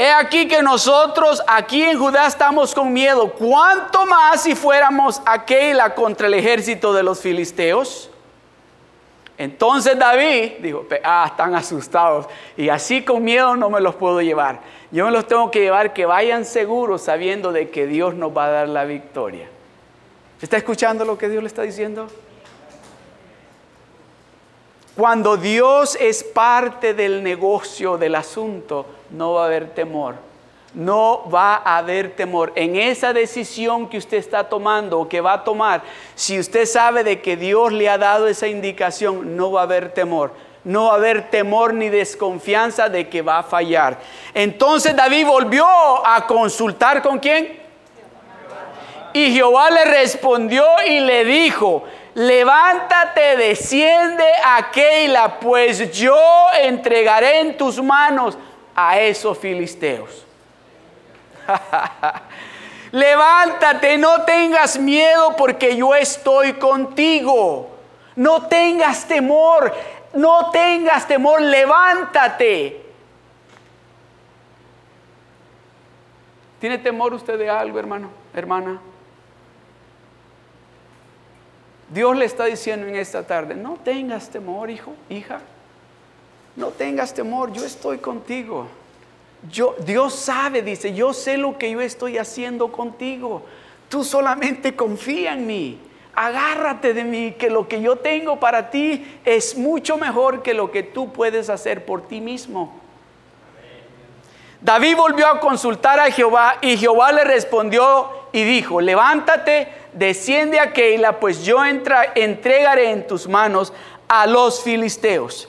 He aquí que nosotros aquí en Judá estamos con miedo. ¿Cuánto más si fuéramos a Keila contra el ejército de los filisteos? Entonces David dijo, ah, están asustados. Y así con miedo no me los puedo llevar. Yo me los tengo que llevar que vayan seguros sabiendo de que Dios nos va a dar la victoria. ¿Está escuchando lo que Dios le está diciendo? Cuando Dios es parte del negocio, del asunto, no va a haber temor. no va a haber temor. En esa decisión que usted está tomando o que va a tomar, si usted sabe de que Dios le ha dado esa indicación, no va a haber temor. No va a haber temor ni desconfianza de que va a fallar. Entonces David volvió a consultar con quién. Y Jehová le respondió y le dijo, levántate, desciende a Keila, pues yo entregaré en tus manos a esos filisteos. Levántate, no tengas miedo porque yo estoy contigo. No tengas temor, no tengas temor, levántate. ¿Tiene temor usted de algo, hermano, hermana? Dios le está diciendo en esta tarde, no tengas temor, hijo, hija. No tengas temor, yo estoy contigo. Yo, Dios sabe, dice, yo sé lo que yo estoy haciendo contigo. Tú solamente confía en mí. Agárrate de mí, que lo que yo tengo para ti es mucho mejor que lo que tú puedes hacer por ti mismo. David volvió a consultar a Jehová y Jehová le respondió y dijo, levántate, desciende a Keila, pues yo entregaré en tus manos a los filisteos.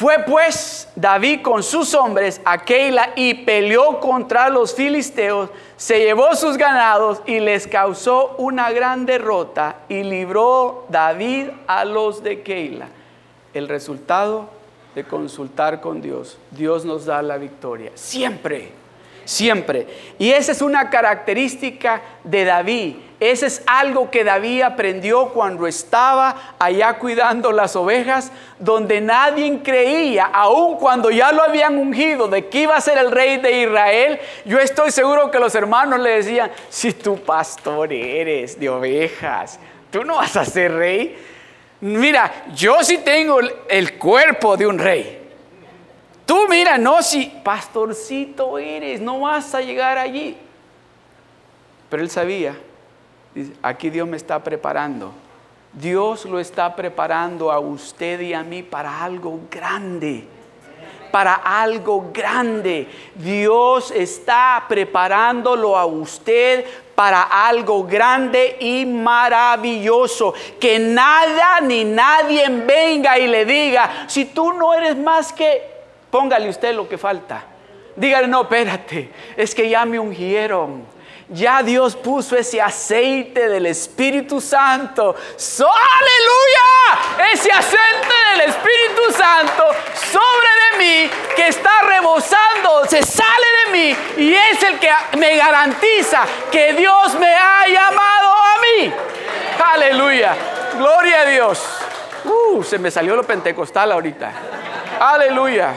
Fue pues David con sus hombres a Keila y peleó contra los filisteos, se llevó sus ganados y les causó una gran derrota y libró David a los de Keila. El resultado de consultar con Dios, Dios nos da la victoria, siempre, siempre. Y esa es una característica de David. Ese es algo que David aprendió cuando estaba allá cuidando las ovejas, donde nadie creía, aun cuando ya lo habían ungido de que iba a ser el rey de Israel. Yo estoy seguro que los hermanos le decían, si tú pastor eres de ovejas, tú no vas a ser rey. Mira, yo sí tengo el cuerpo de un rey. Tú mira, no, si pastorcito eres, no vas a llegar allí. Pero él sabía aquí Dios me está preparando. Dios lo está preparando a usted y a mí para algo grande. Para algo grande. Dios está preparándolo a usted para algo grande y maravilloso. Que nada ni nadie venga y le diga, si tú no eres más que, póngale usted lo que falta. Dígale, no, espérate, es que ya me ungieron ya Dios puso ese aceite del Espíritu Santo. aleluya. Ese aceite del Espíritu Santo sobre de mí que está rebosando, se sale de mí y es el que me garantiza que Dios me ha llamado a mí. Aleluya. Gloria a Dios. Uh, se me salió lo pentecostal ahorita. Aleluya.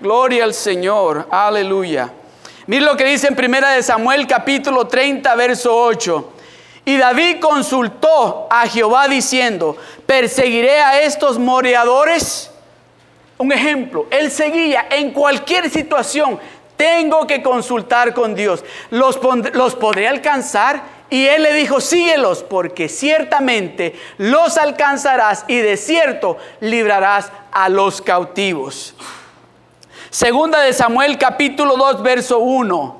Gloria al Señor. Aleluya. Mira lo que dice en Primera de Samuel capítulo 30 verso 8. Y David consultó a Jehová diciendo, ¿perseguiré a estos moreadores? Un ejemplo, él seguía en cualquier situación, tengo que consultar con Dios. ¿Los, los podré alcanzar? Y él le dijo, síguelos, porque ciertamente los alcanzarás y de cierto librarás a los cautivos. Segunda de Samuel capítulo 2 verso 1.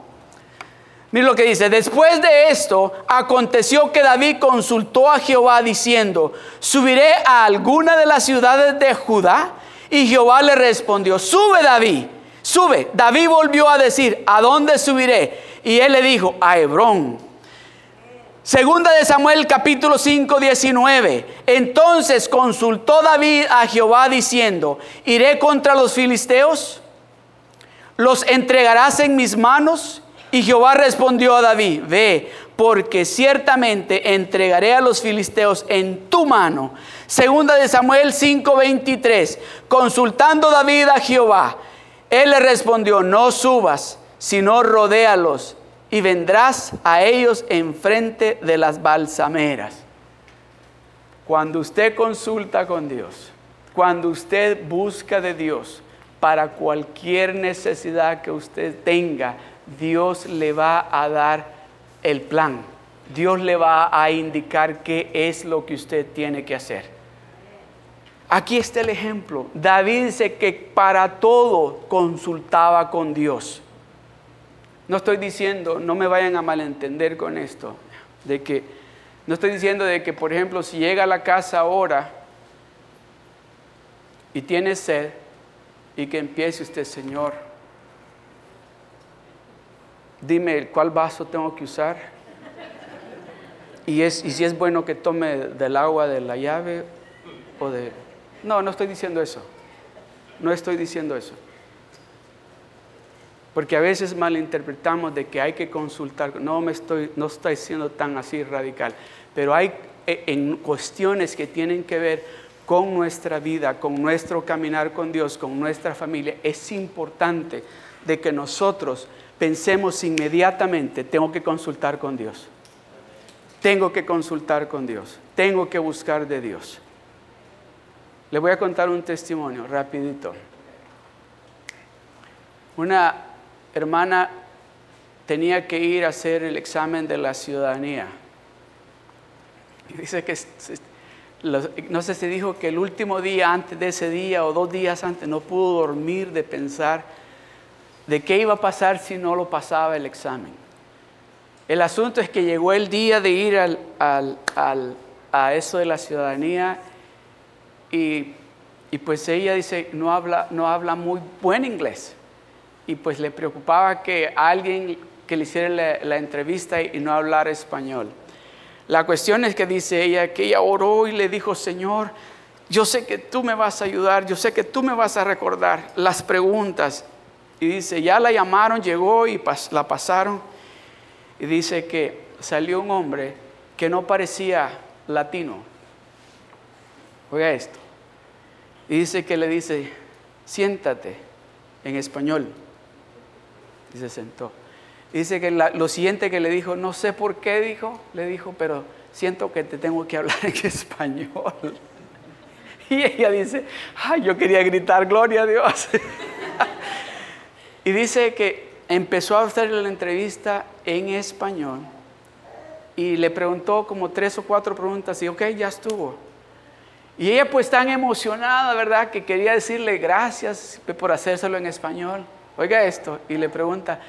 Mira lo que dice, después de esto aconteció que David consultó a Jehová diciendo, ¿subiré a alguna de las ciudades de Judá? Y Jehová le respondió, sube David, sube. David volvió a decir, ¿a dónde subiré? Y él le dijo, a Hebrón. Segunda de Samuel capítulo 5, 19. Entonces consultó David a Jehová diciendo, ¿iré contra los filisteos? ¿Los entregarás en mis manos? Y Jehová respondió a David, ve, porque ciertamente entregaré a los filisteos en tu mano. Segunda de Samuel 5:23, consultando David a Jehová, él le respondió, no subas, sino rodéalos y vendrás a ellos enfrente de las balsameras. Cuando usted consulta con Dios, cuando usted busca de Dios, para cualquier necesidad que usted tenga, Dios le va a dar el plan. Dios le va a indicar qué es lo que usted tiene que hacer. Aquí está el ejemplo. David dice que para todo consultaba con Dios. No estoy diciendo, no me vayan a malentender con esto, de que no estoy diciendo de que, por ejemplo, si llega a la casa ahora y tiene sed y que empiece usted, Señor, dime cuál vaso tengo que usar y, es, y si es bueno que tome del agua de la llave o de... No, no estoy diciendo eso. No estoy diciendo eso. Porque a veces malinterpretamos de que hay que consultar. No me estoy, no estoy siendo tan así radical. Pero hay eh, en cuestiones que tienen que ver con nuestra vida, con nuestro caminar con Dios, con nuestra familia, es importante de que nosotros pensemos inmediatamente, tengo que consultar con Dios. Tengo que consultar con Dios. Tengo que buscar de Dios. Le voy a contar un testimonio rapidito. Una hermana tenía que ir a hacer el examen de la ciudadanía. Y dice que, no sé si dijo que el último día antes de ese día o dos días antes no pudo dormir de pensar de qué iba a pasar si no lo pasaba el examen. El asunto es que llegó el día de ir a eso de la ciudadanía y, pues ella dice, no habla, no habla muy buen inglés y pues le preocupaba que alguien que le hiciera la, entrevista y no hablara español. La cuestión es que dice ella que ella oró y le dijo, Señor, yo sé que tú me vas a ayudar, yo sé que tú me vas a recordar las preguntas. Y dice, ya la llamaron, llegó y la pasaron. Y dice que salió un hombre que no parecía latino. Oiga esto. Y dice que le dice, siéntate en español y se sentó. Dice que lo siguiente que le dijo, no sé por qué dijo, le dijo, pero siento que te tengo que hablar en español. Y ella dice, ay, yo quería gritar, gloria a Dios. y dice que empezó a hacerle la entrevista en español y le preguntó como tres o cuatro preguntas y ok, ya estuvo. Y ella pues tan emocionada, ¿verdad? Que quería decirle gracias por hacérselo en español oiga esto, y le pregunta,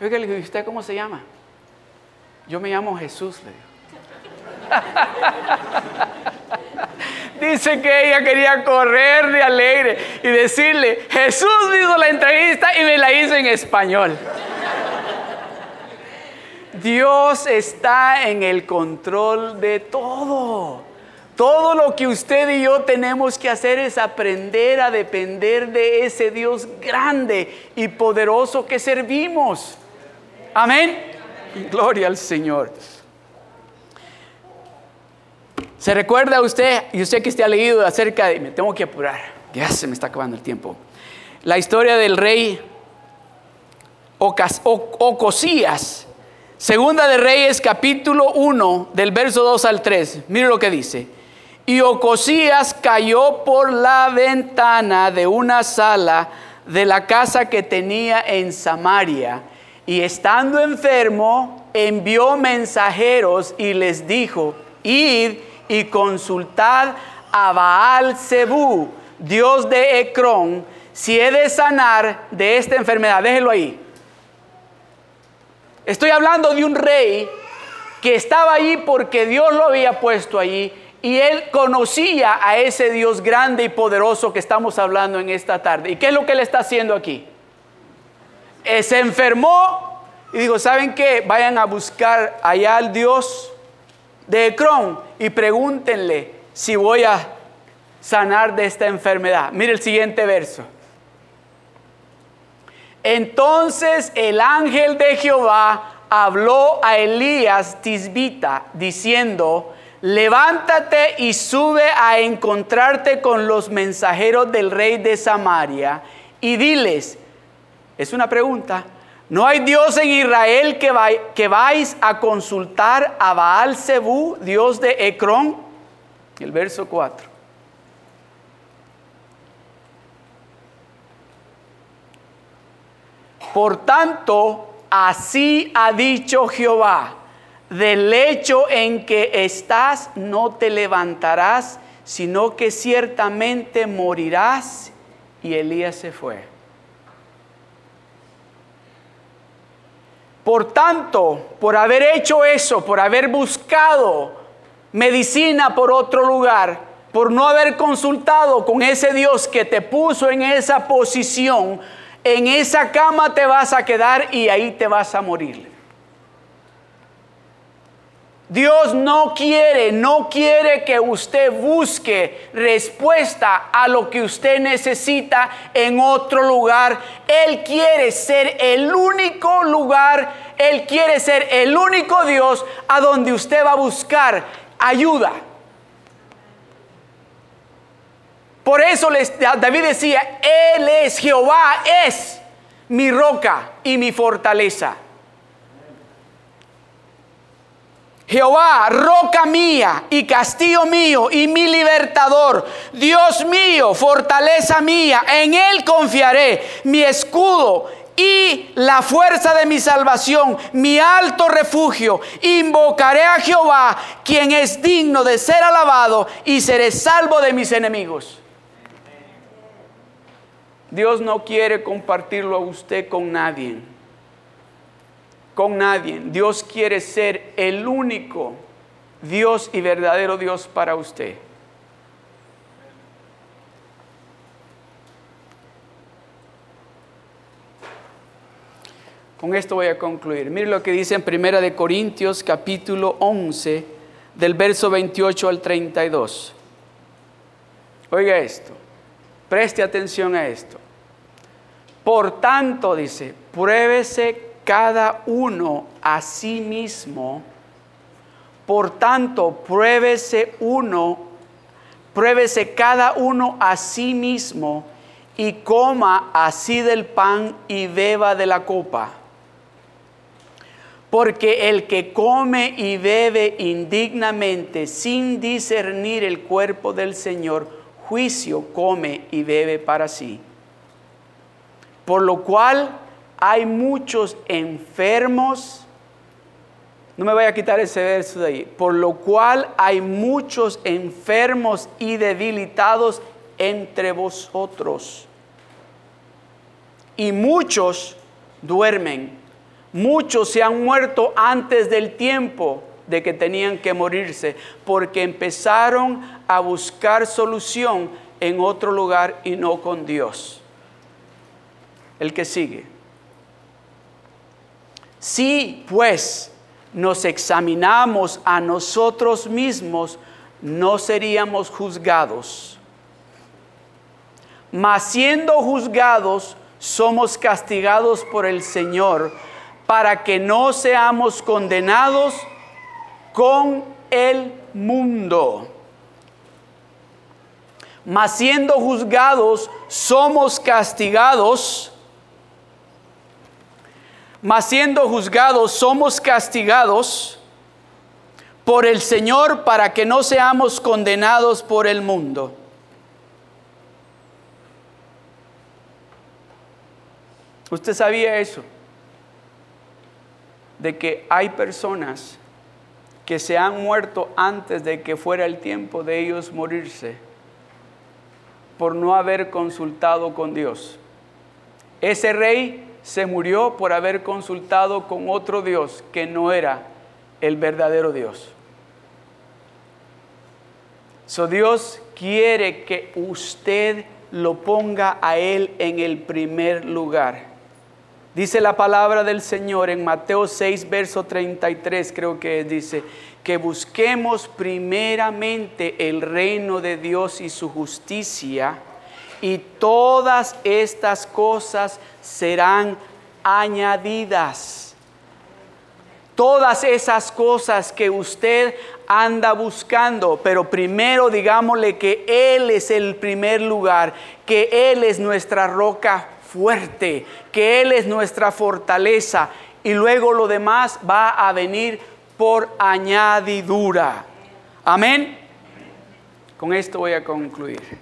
oiga, le digo, ¿usted cómo se llama? Yo me llamo Jesús, le. Dice que ella quería correr de alegre y decirle, Jesús hizo la entrevista y me la hizo en español. Dios está en el control de todo. Todo lo que usted y yo tenemos que hacer es aprender a depender de ese Dios grande y poderoso que servimos. Amén. Gloria al Señor. ¿Se recuerda usted, y usted que esté leído acerca de, me tengo que apurar, ya se me está acabando el tiempo, la historia del rey Ocosías, segunda de Reyes capítulo 1 del verso 2 al 3, mire lo que dice. Y Ocosías cayó por la ventana de una sala de la casa que tenía en Samaria. Y estando enfermo, envió mensajeros y les dijo, id y consultad a Baal Zebú, Dios de Ecrón, si he de sanar de esta enfermedad. Déjelo ahí. Estoy hablando de un rey que estaba ahí porque Dios lo había puesto allí y él conocía a ese Dios grande y poderoso que estamos hablando en esta tarde. ¿Y qué es lo que él está haciendo aquí? Eh, se enfermó y dijo, ¿saben qué? Vayan a buscar allá al Dios de Ecrón y pregúntenle si voy a sanar de esta enfermedad. Mire el siguiente verso. Entonces el ángel de Jehová habló a Elías Tisbita diciendo, levántate y sube a encontrarte con los mensajeros del rey de Samaria y diles, es una pregunta, ¿no hay Dios en Israel que, que vais a consultar a Baal Zebú, Dios de Ecrón? El verso 4. Por tanto, así ha dicho Jehová del lecho en que estás no te levantarás, sino que ciertamente morirás. Y Elías se fue. Por tanto, por haber hecho eso, por haber buscado medicina por otro lugar, por no haber consultado con ese Dios que te puso en esa posición, en esa cama te vas a quedar y ahí te vas a morir. Dios no quiere, no quiere que usted busque respuesta a lo que usted necesita en otro lugar. Él quiere ser el único lugar, Él quiere ser el único Dios a donde usted va a buscar ayuda. Por eso David decía, Él es Jehová, es mi roca y mi fortaleza. Jehová, roca mía y castillo mío y mi libertador, Dios mío, fortaleza mía, en Él confiaré, mi escudo y la fuerza de mi salvación, mi alto refugio. Invocaré a Jehová, quien es digno de ser alabado, y seré salvo de mis enemigos. Dios no quiere compartirlo a usted con nadie con nadie. Dios quiere ser el único Dios y verdadero Dios para usted. Con esto voy a concluir. Mire lo que dice en Primera de Corintios capítulo 11 del verso 28 al 32. Oiga esto. Preste atención a esto. Por tanto, dice, pruébese cada uno a sí mismo. Por tanto, pruébese uno, pruébese cada uno a sí mismo y coma así del pan y beba de la copa. Porque el que come y bebe indignamente sin discernir el cuerpo del Señor, juicio come y bebe para sí. Por lo cual hay muchos enfermos. No me voy a quitar ese verso de ahí. Por lo cual hay muchos enfermos y debilitados entre vosotros. Y muchos duermen. Muchos se han muerto antes del tiempo de que tenían que morirse, porque empezaron a buscar solución en otro lugar y no con Dios. El que sigue. Si pues nos examinamos a nosotros mismos, no seríamos juzgados. Mas siendo juzgados, somos castigados por el Señor para que no seamos condenados con el mundo. Mas siendo juzgados, somos castigados mas siendo juzgados somos castigados por el Señor para que no seamos condenados por el mundo. ¿Usted sabía eso? De que hay personas que se han muerto antes de que fuera el tiempo de ellos morirse por no haber consultado con Dios. Ese rey se murió por haber consultado con otro Dios que no era el verdadero Dios. Dios quiere que usted lo ponga a Él en el primer lugar. Dice la palabra del Señor en Mateo 6, verso 33, creo que dice, que busquemos primeramente el reino de Dios y su justicia y todas estas cosas serán añadidas. Todas esas cosas que usted anda buscando, pero primero digámosle que Él es el primer lugar, que Él es nuestra roca fuerte, que Él es nuestra fortaleza y luego lo demás va a venir por añadidura. Amén. Con esto voy a concluir.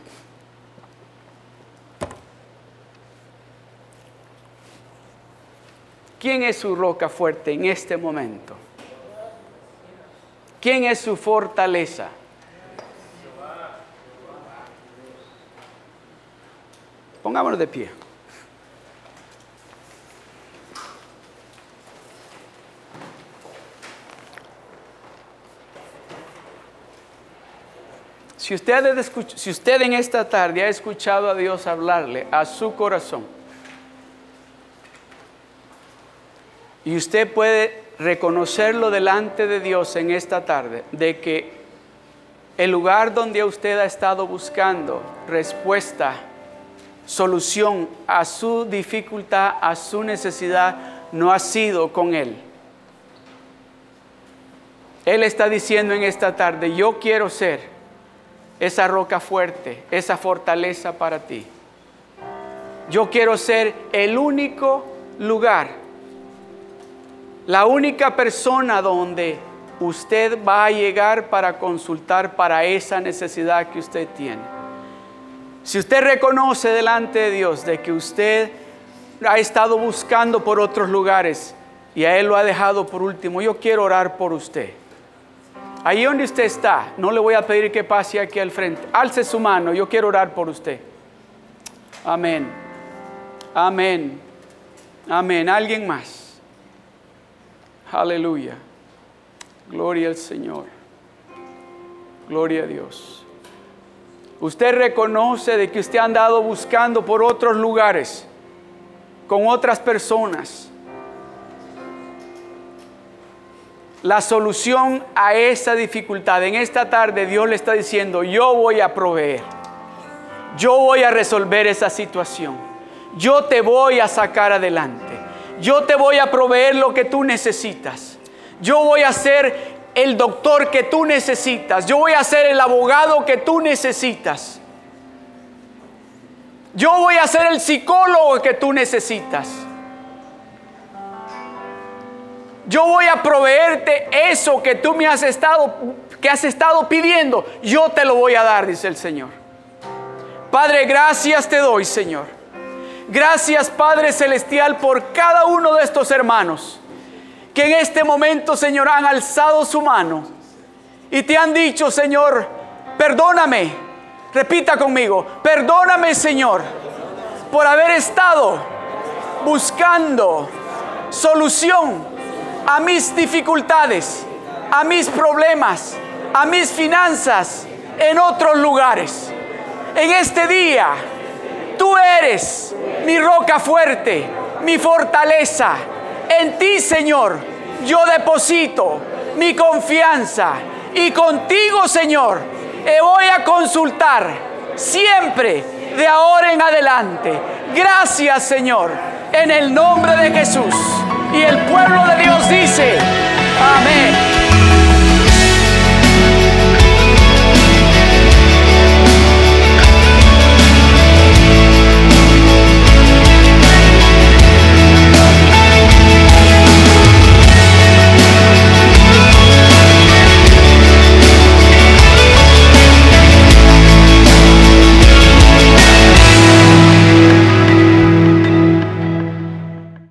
¿Quién es su roca fuerte en este momento? ¿Quién es su fortaleza? Pongámonos de pie. Si usted, si usted en esta tarde ha escuchado a Dios hablarle a su corazón, y usted puede reconocerlo delante de Dios en esta tarde, de que el lugar donde usted ha estado buscando respuesta, solución a su dificultad, a su necesidad, no ha sido con Él. Él está diciendo en esta tarde, yo quiero ser esa roca fuerte, esa fortaleza para ti. Yo quiero ser el único lugar la única persona donde usted va a llegar para consultar para esa necesidad que usted tiene. Si usted reconoce delante de Dios de que usted ha estado buscando por otros lugares y a Él lo ha dejado por último, yo quiero orar por usted. Ahí donde usted está, no le voy a pedir que pase aquí al frente. Alce su mano, yo quiero orar por usted. Amén. Amén. Amén. ¿Alguien más? Aleluya. Gloria al Señor. Gloria a Dios. Usted reconoce de que usted ha andado buscando por otros lugares, con otras personas. La solución a esa dificultad. En esta tarde Dios le está diciendo, yo voy a proveer. Yo voy a resolver esa situación. Yo te voy a sacar adelante. Yo te voy a proveer lo que tú necesitas. Yo voy a ser el doctor que tú necesitas. Yo voy a ser el abogado que tú necesitas. Yo voy a ser el psicólogo que tú necesitas. Yo voy a proveerte eso que tú me has estado que has estado pidiendo. Yo te lo voy a dar, dice el Señor. Padre, gracias te doy, Señor Gracias Padre Celestial por cada uno de estos hermanos que en este momento, Señor, han alzado su mano y te han dicho, Señor, perdóname. Repita conmigo, perdóname, Señor, por haber estado buscando solución a mis dificultades, a mis problemas, a mis finanzas en otros lugares. En este día, tú eres mi roca fuerte, mi fortaleza. En ti, Señor, yo deposito mi confianza. Y contigo, Señor, voy a consultar siempre de ahora en adelante. Gracias, Señor, en el nombre de Jesús. Y el pueblo de Dios dice, amén.